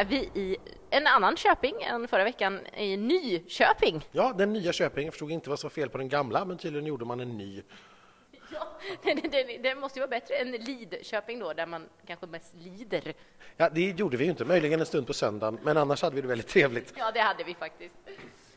är vi i en annan Köping än förra veckan, i Nyköping. Ja, den nya Köping. Jag förstod inte vad som var fel på den gamla, men tydligen gjorde man en ny. Ja, det måste ju vara bättre än Lidköping då, där man kanske mest lider. Ja, det gjorde vi ju inte. Möjligen en stund på söndagen, men annars hade vi det väldigt trevligt. Ja, det hade vi faktiskt.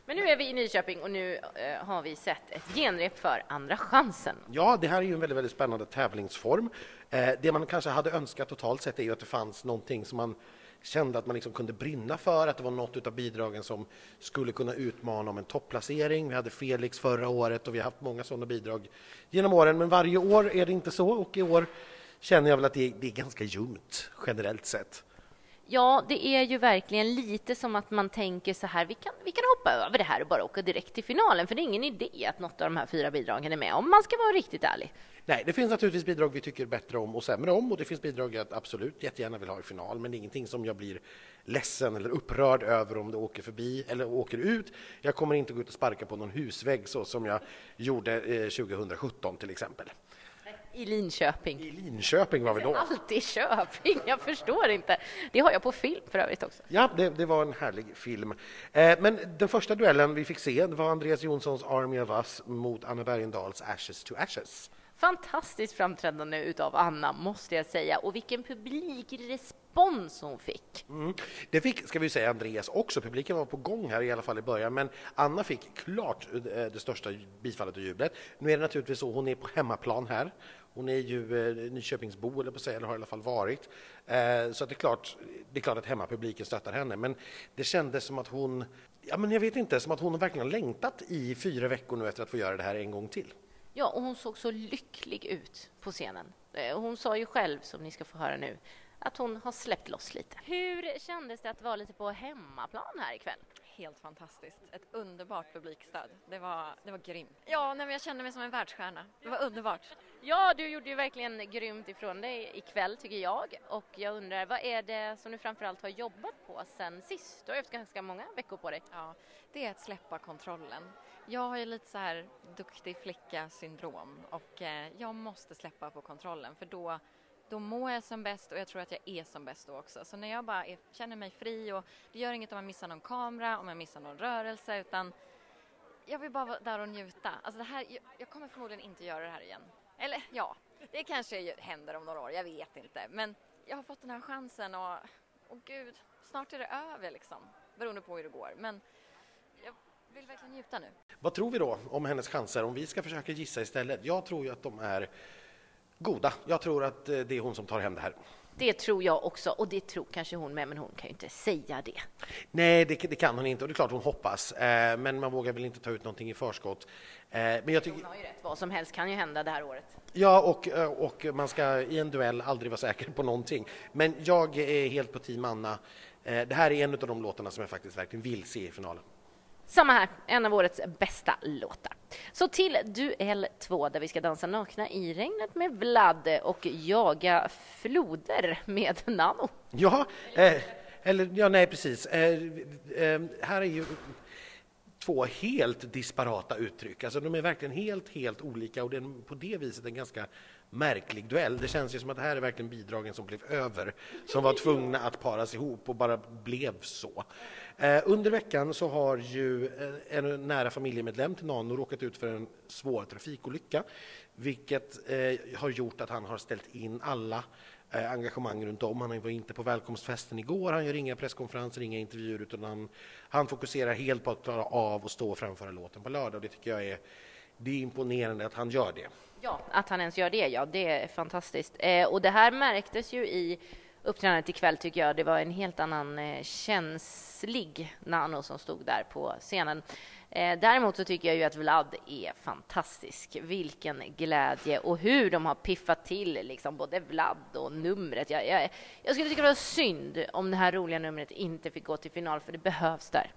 Men nu är vi i Nyköping och nu eh, har vi sett ett genrep för Andra chansen. Ja, det här är ju en väldigt, väldigt spännande tävlingsform. Eh, det man kanske hade önskat totalt sett är ju att det fanns någonting som man kände att man liksom kunde brinna för, att det var något av bidragen som skulle kunna utmana om en topplacering. Vi hade Felix förra året och vi har haft många sådana bidrag genom åren, men varje år är det inte så och i år känner jag väl att det är, det är ganska ljumt generellt sett. Ja, det är ju verkligen lite som att man tänker så här, vi kan, vi kan hoppa över det här och bara åka direkt till finalen, för det är ingen idé att något av de här fyra bidragen är med, om man ska vara riktigt ärlig. Nej, det finns naturligtvis bidrag vi tycker bättre om och sämre om och det finns bidrag jag absolut jättegärna vill ha i final, men det är ingenting som jag blir ledsen eller upprörd över om det åker förbi eller åker ut. Jag kommer inte gå ut och sparka på någon husvägg så som jag gjorde eh, 2017 till exempel. I Linköping. I Linköping var vi då. Alltid Köping, jag förstår inte. Det har jag på film för övrigt också. Ja, det, det var en härlig film. Eh, men den första duellen vi fick se var Andreas Jonssons Army of Us mot Anna Bergendahls Ashes to Ashes. Fantastiskt framträdande utav Anna, måste jag säga. Och vilken publikrespons hon fick. Mm. Det fick, ska vi säga, Andreas också. Publiken var på gång här i alla fall i början, men Anna fick klart eh, det största bifallet och jublet. Nu är det naturligtvis så, hon är på hemmaplan här. Hon är ju eh, Nyköpingsbo, eller på säga, eller har i alla fall varit. Eh, så det, är klart, det är klart att hemmapubliken stöttar henne, men det kändes som att hon, ja men jag vet inte, som att hon verkligen har längtat i fyra veckor nu efter att få göra det här en gång till. Ja, och hon såg så lycklig ut på scenen. Eh, hon sa ju själv, som ni ska få höra nu, att hon har släppt loss lite. Hur kändes det att vara lite på hemmaplan här ikväll? Helt fantastiskt. Ett underbart publikstöd. Det var, det var grymt. Ja, nej, jag kände mig som en världsstjärna. Det var underbart. Ja, du gjorde ju verkligen grymt ifrån dig ikväll, tycker jag. Och jag undrar, vad är det som du framförallt har jobbat på sen sist? Du har haft ganska många veckor på dig. Ja, det är att släppa kontrollen. Jag har ju lite så här duktig flicka-syndrom och eh, jag måste släppa på kontrollen för då, då mår jag som bäst och jag tror att jag är som bäst då också. Så när jag bara är, känner mig fri och det gör inget om jag missar någon kamera, om jag missar någon rörelse utan jag vill bara vara där och njuta. Alltså det här, jag, jag kommer förmodligen inte göra det här igen. Eller ja, det kanske händer om några år, jag vet inte. Men jag har fått den här chansen och, och gud, snart är det över liksom. Beroende på hur det går. Men jag vill verkligen njuta nu. Vad tror vi då om hennes chanser om vi ska försöka gissa istället? Jag tror ju att de är goda. Jag tror att eh, det är hon som tar hem det här. Det tror jag också, och det tror kanske hon med, men hon kan ju inte säga det. Nej, det, det kan hon inte, och det är klart hon hoppas, eh, men man vågar väl inte ta ut någonting i förskott. Eh, men jag tycker... Hon har ju rätt, vad som helst kan ju hända det här året. Ja, och, eh, och man ska i en duell aldrig vara säker på någonting. Men jag är helt på team Anna. Eh, det här är en av de låtarna som jag faktiskt verkligen vill se i finalen. Samma här, en av årets bästa låtar. Så till duell 2 där vi ska dansa nakna i regnet med Vlad och jaga floder med Nano. Ja, eh, eller ja, nej precis. Eh, eh, här är ju två helt disparata uttryck. Alltså de är verkligen helt, helt olika och det är på det viset en ganska märklig duell. Det känns ju som att det här är verkligen bidragen som blev över, som var tvungna att paras ihop och bara blev så. Eh, under veckan så har ju eh, en nära familjemedlem till Nano råkat ut för en svår trafikolycka, vilket eh, har gjort att han har ställt in alla Eh, engagemang runt om. Han var inte på välkomstfesten igår, han gör inga presskonferenser, inga intervjuer, utan han, han fokuserar helt på att klara av att stå och framföra låten på lördag. Det tycker jag är, det är imponerande att han gör det. Ja, att han ens gör det, ja, det är fantastiskt. Eh, och det här märktes ju i uppträdandet ikväll tycker jag. Det var en helt annan eh, känslig Nano som stod där på scenen. Eh, däremot så tycker jag ju att Vlad är fantastisk. Vilken glädje och hur de har piffat till liksom både Vlad och numret. Jag, jag, jag skulle tycka det var synd om det här roliga numret inte fick gå till final, för det behövs där.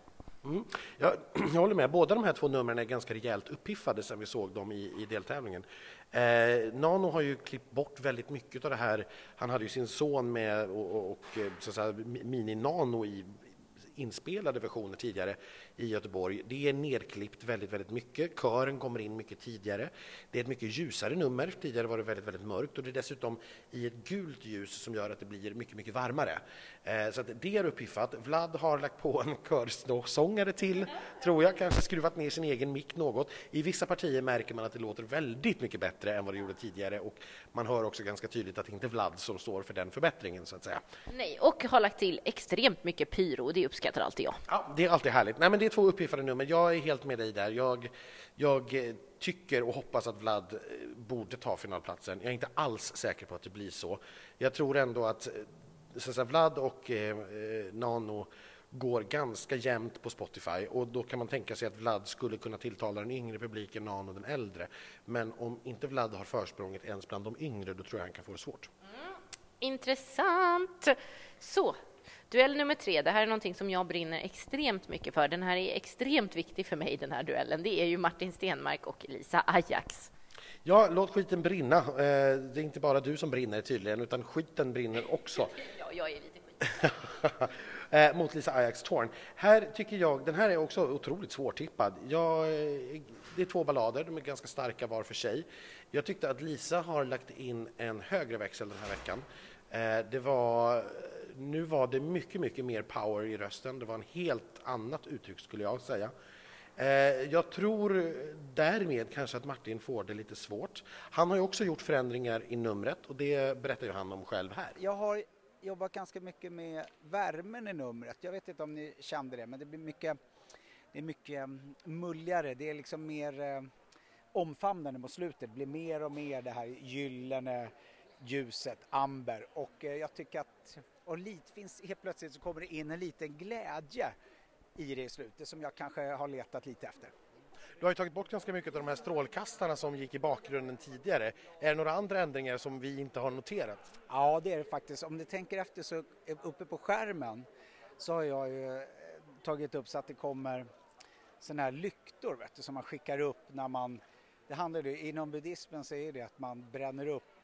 Mm. Jag, jag, håller med. Båda de här två numren är ganska rejält uppiffade sen vi såg dem i, i deltävlingen. Eh, Nano har ju klippt bort väldigt mycket av det här. Han hade ju sin son med och, och, och eh, så att säga, mini-Nano i inspelade versioner tidigare i Göteborg. Det är nedklippt väldigt, väldigt mycket. Kören kommer in mycket tidigare. Det är ett mycket ljusare nummer. Tidigare var det väldigt, väldigt mörkt och det är dessutom i ett gult ljus som gör att det blir mycket, mycket varmare. Eh, så att det är uppiffat. Vlad har lagt på en körsångare till, tror jag, kanske skruvat ner sin egen mick något. I vissa partier märker man att det låter väldigt mycket bättre än vad det gjorde tidigare och man hör också ganska tydligt att det inte är Vlad som står för den förbättringen så att säga. Nej, och har lagt till extremt mycket pyro, det uppskattar alltid jag. Ja, det är alltid härligt. Nej, men det det är två uppiffade nummer. Jag är helt med dig där. Jag, jag eh, tycker och hoppas att Vlad eh, borde ta finalplatsen. Jag är inte alls säker på att det blir så. Jag tror ändå att, eh, så att säga, Vlad och eh, Nano går ganska jämnt på Spotify och då kan man tänka sig att Vlad skulle kunna tilltala den yngre publiken, Nano den äldre. Men om inte Vlad har försprånget ens bland de yngre, då tror jag han kan få det svårt. Mm. Intressant. Så, duell nummer tre. Det här är någonting som jag brinner extremt mycket för. Den här är extremt viktig för mig, den här duellen. Det är ju Martin Stenmark och Lisa Ajax. Ja, låt skiten brinna. Eh, det är inte bara du som brinner tydligen, utan skiten brinner också. Ja, jag är lite skit. Eh, mot Lisa Ajax Torn. Här tycker jag, den här är också otroligt svårtippad. Jag, eh, det är två ballader, de är ganska starka var för sig. Jag tyckte att Lisa har lagt in en högre växel den här veckan. Det var, nu var det mycket, mycket mer power i rösten. Det var en helt annat uttryck skulle jag säga. Eh, jag tror därmed kanske att Martin får det lite svårt. Han har ju också gjort förändringar i numret och det berättar ju han om själv här. Jag har jobbat ganska mycket med värmen i numret. Jag vet inte om ni kände det, men det blir mycket, det är mycket mm, mulligare. Det är liksom mer eh, omfamnande mot slutet. Det blir mer och mer det här gyllene ljuset, amber. Och eh, jag tycker att, och lite, finns, helt plötsligt så kommer det in en liten glädje i det i slutet som jag kanske har letat lite efter. Du har ju tagit bort ganska mycket av de här strålkastarna som gick i bakgrunden tidigare. Är det några andra ändringar som vi inte har noterat? Ja, det är det faktiskt. Om du tänker efter så uppe på skärmen så har jag ju eh, tagit upp så att det kommer sådana här lyktor vet du, som man skickar upp när man... Det handlar ju, inom buddhismen så är det att man bränner upp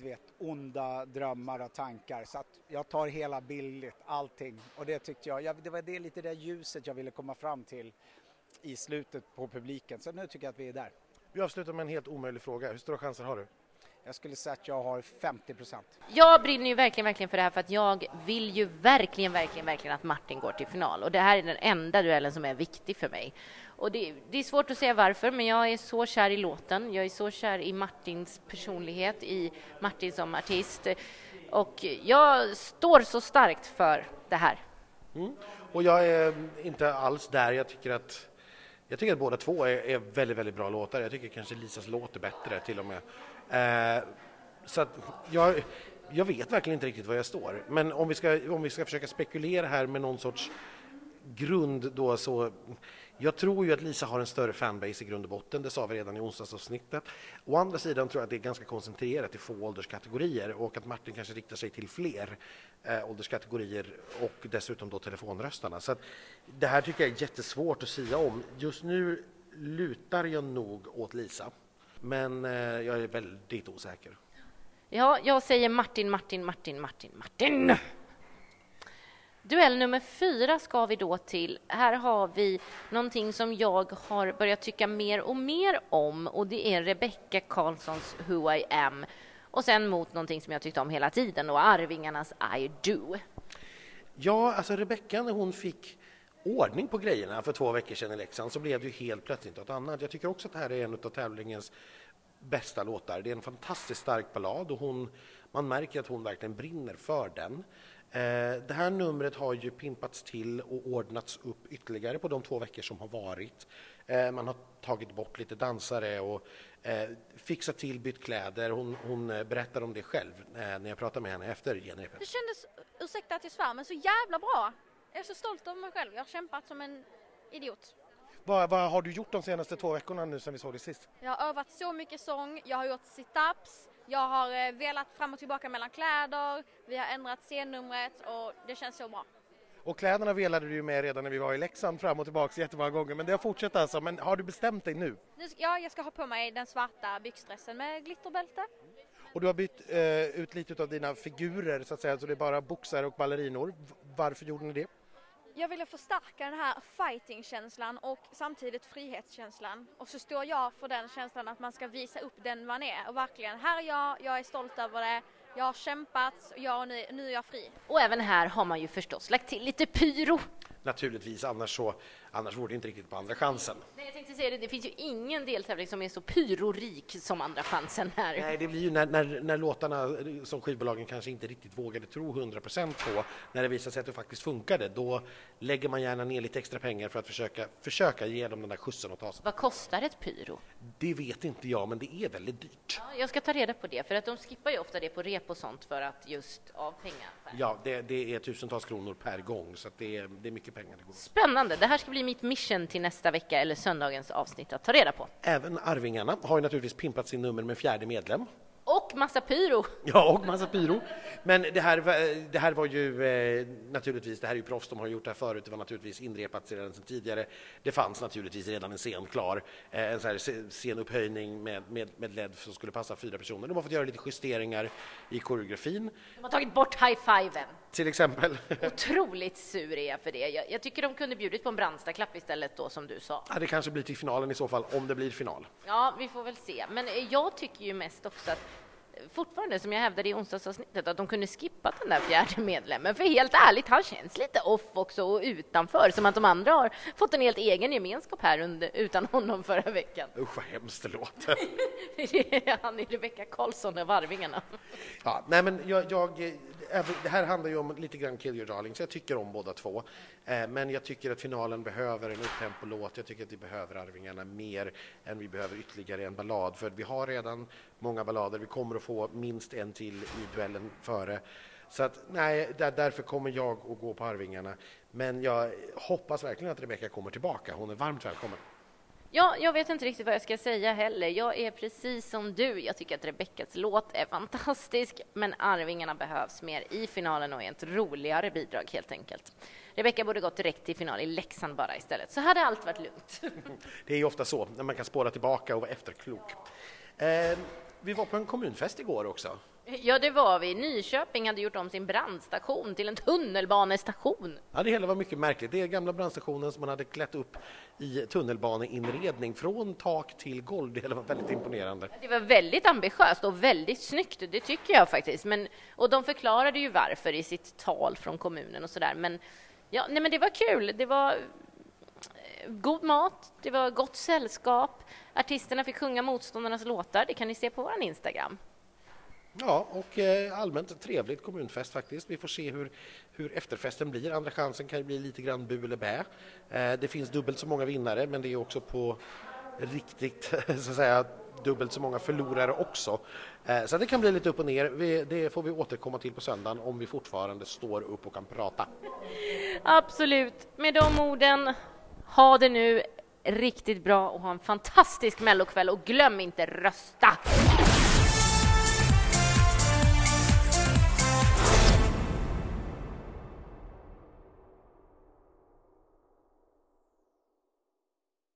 du vet, onda drömmar och tankar. Så att jag tar hela billigt, allting. Och det tyckte jag, jag det var det lite det ljuset jag ville komma fram till i slutet på publiken. Så nu tycker jag att vi är där. Vi avslutar med en helt omöjlig fråga. Hur stora chanser har du? Jag skulle säga att jag har 50 procent. Jag brinner ju verkligen, verkligen för det här för att jag vill ju verkligen, verkligen, verkligen att Martin går till final och det här är den enda duellen som är viktig för mig. Och det, det, är svårt att säga varför, men jag är så kär i låten. Jag är så kär i Martins personlighet, i Martin som artist och jag står så starkt för det här. Mm. Och jag är inte alls där. Jag tycker att jag tycker att båda två är, är, väldigt, väldigt bra låtar. Jag tycker kanske Lisas låt är bättre till och med. Eh, så att jag, jag vet verkligen inte riktigt var jag står. Men om vi ska, om vi ska försöka spekulera här med någon sorts grund då så jag tror ju att Lisa har en större fanbase i grund och botten, det sa vi redan i onsdagsavsnittet. Å andra sidan tror jag att det är ganska koncentrerat till få ålderskategorier och att Martin kanske riktar sig till fler eh, ålderskategorier och dessutom då telefonröstarna. Så det här tycker jag är jättesvårt att säga om. Just nu lutar jag nog åt Lisa, men eh, jag är väldigt osäker. Ja, jag säger Martin, Martin, Martin, Martin, Martin. Duell nummer fyra ska vi då till. Här har vi någonting som jag har börjat tycka mer och mer om och det är Rebecca Karlssons Who I am och sen mot någonting som jag tyckte om hela tiden och Arvingarnas I do. Ja, alltså Rebecca när hon fick ordning på grejerna för två veckor sedan i Leksand så blev det ju helt plötsligt något annat. Jag tycker också att det här är en av tävlingens bästa låtar. Det är en fantastiskt stark ballad och hon, man märker att hon verkligen brinner för den. Eh, det här numret har ju pimpats till och ordnats upp ytterligare på de två veckor som har varit. Eh, man har tagit bort lite dansare och eh, fixat till, bytt kläder. Hon, hon berättar om det själv när jag pratade med henne efter genrepet. Det kändes, ursäkta att jag svär, men så jävla bra. Jag är så stolt över mig själv. Jag har kämpat som en idiot. Vad, vad har du gjort de senaste två veckorna nu sen vi såg dig sist? Jag har övat så mycket sång, jag har gjort sit-ups, jag har eh, velat fram och tillbaka mellan kläder, vi har ändrat scennumret och det känns så bra. Och kläderna velade du ju med redan när vi var i Leksand fram och tillbaka jättemånga gånger men det har fortsatt alltså. Men har du bestämt dig nu? Ja, jag ska ha på mig den svarta byxdressen med glitterbälte. Och du har bytt eh, ut lite av dina figurer så att säga, så det är bara boxare och ballerinor. Varför gjorde ni det? Jag ville förstärka den här fighting-känslan och samtidigt frihetskänslan. Och så står jag för den känslan att man ska visa upp den man är och verkligen, här är jag, jag är stolt över det, jag har kämpat, jag, nu, nu är jag fri. Och även här har man ju förstås lagt till lite pyro. Naturligtvis, annars, så, annars vore det inte riktigt på andra chansen. Nej, jag tänkte säga det, det finns ju ingen deltävling som är så pyrorik som Andra chansen här. Nej, det blir ju när, när, när låtarna som skivbolagen kanske inte riktigt vågade tro 100% på, när det visar sig att det faktiskt funkade, då lägger man gärna ner lite extra pengar för att försöka, försöka ge dem den där skjutsen att ta sig. Vad kostar ett pyro? Det vet inte jag, men det är väldigt dyrt. Ja, jag ska ta reda på det, för att de skippar ju ofta det på rep och sånt för att just av pengar. Ja, det, det är tusentals kronor per gång, så det, är, det är mycket pengar det går. Spännande! Det här ska bli mitt mission till nästa vecka eller söndagens avsnitt att ta reda på. Även Arvingarna har ju naturligtvis pimpat sin nummer med fjärde medlem. Och massa pyro! Ja, och massa pyro. Men det här, det här var ju eh, naturligtvis, det här är ju proffs, de har gjort det här förut, det var naturligtvis inrepat redan sedan tidigare. Det fanns naturligtvis redan en scen klar, eh, en så här scenupphöjning med, med, med LED som skulle passa fyra personer. De har fått göra lite justeringar i koreografin. De har tagit bort high-fiven. Till exempel. Otroligt sur är jag för det. Jag, jag tycker de kunde bjudit på en brandstaklapp istället då, som du sa. Ja, det kanske blir till finalen i så fall, om det blir final. Ja, vi får väl se. Men eh, jag tycker ju mest också att fortfarande, som jag hävdade i onsdagsavsnittet, att de kunde skippa den där fjärde medlemmen. För helt ärligt, han känns lite off också och utanför, som att de andra har fått en helt egen gemenskap här under, utan honom förra veckan. Usch, vad hemskt det låter. han är Rebecka Karlsson av Arvingarna. Ja, nej, men jag, jag, det här handlar ju om lite grann Kill Your Darlings. Jag tycker om båda två, eh, men jag tycker att finalen behöver en upptempo-låt. Jag tycker att vi behöver Arvingarna mer än vi behöver ytterligare en ballad, för vi har redan många ballader. Vi kommer att få minst en till i duellen före. Så att, nej, där, därför kommer jag att gå på Arvingarna. Men jag hoppas verkligen att Rebecka kommer tillbaka. Hon är varmt välkommen. Ja, jag vet inte riktigt vad jag ska säga heller. Jag är precis som du. Jag tycker att Rebeckas låt är fantastisk, men Arvingarna behövs mer i finalen och är ett roligare bidrag helt enkelt. Rebecka borde gått direkt till final i Leksand bara istället, så hade allt varit lugnt. Det är ju ofta så, när man kan spåra tillbaka och vara efterklok. Eh, vi var på en kommunfest igår också. Ja, det var vi. Nyköping hade gjort om sin brandstation till en tunnelbanestation. Ja, det hela var mycket märkligt. Det är gamla brandstationen som man hade klätt upp i tunnelbaneinredning från tak till golv. Det hela var väldigt imponerande. Det var väldigt ambitiöst och väldigt snyggt, det tycker jag faktiskt. Men, och de förklarade ju varför i sitt tal från kommunen och så där. Men, ja, nej, men det var kul. Det var god mat, det var gott sällskap. Artisterna fick sjunga motståndarnas låtar. Det kan ni se på vår Instagram. Ja, och eh, allmänt trevligt kommunfest faktiskt. Vi får se hur, hur efterfesten blir. Andra chansen kan ju bli lite grann bu eller bä. Eh, det finns dubbelt så många vinnare, men det är också på riktigt, så att säga, dubbelt så många förlorare också. Eh, så det kan bli lite upp och ner. det får vi återkomma till på söndagen om vi fortfarande står upp och kan prata. Absolut. Med de orden, ha det nu riktigt bra och ha en fantastisk mellokväll och glöm inte rösta!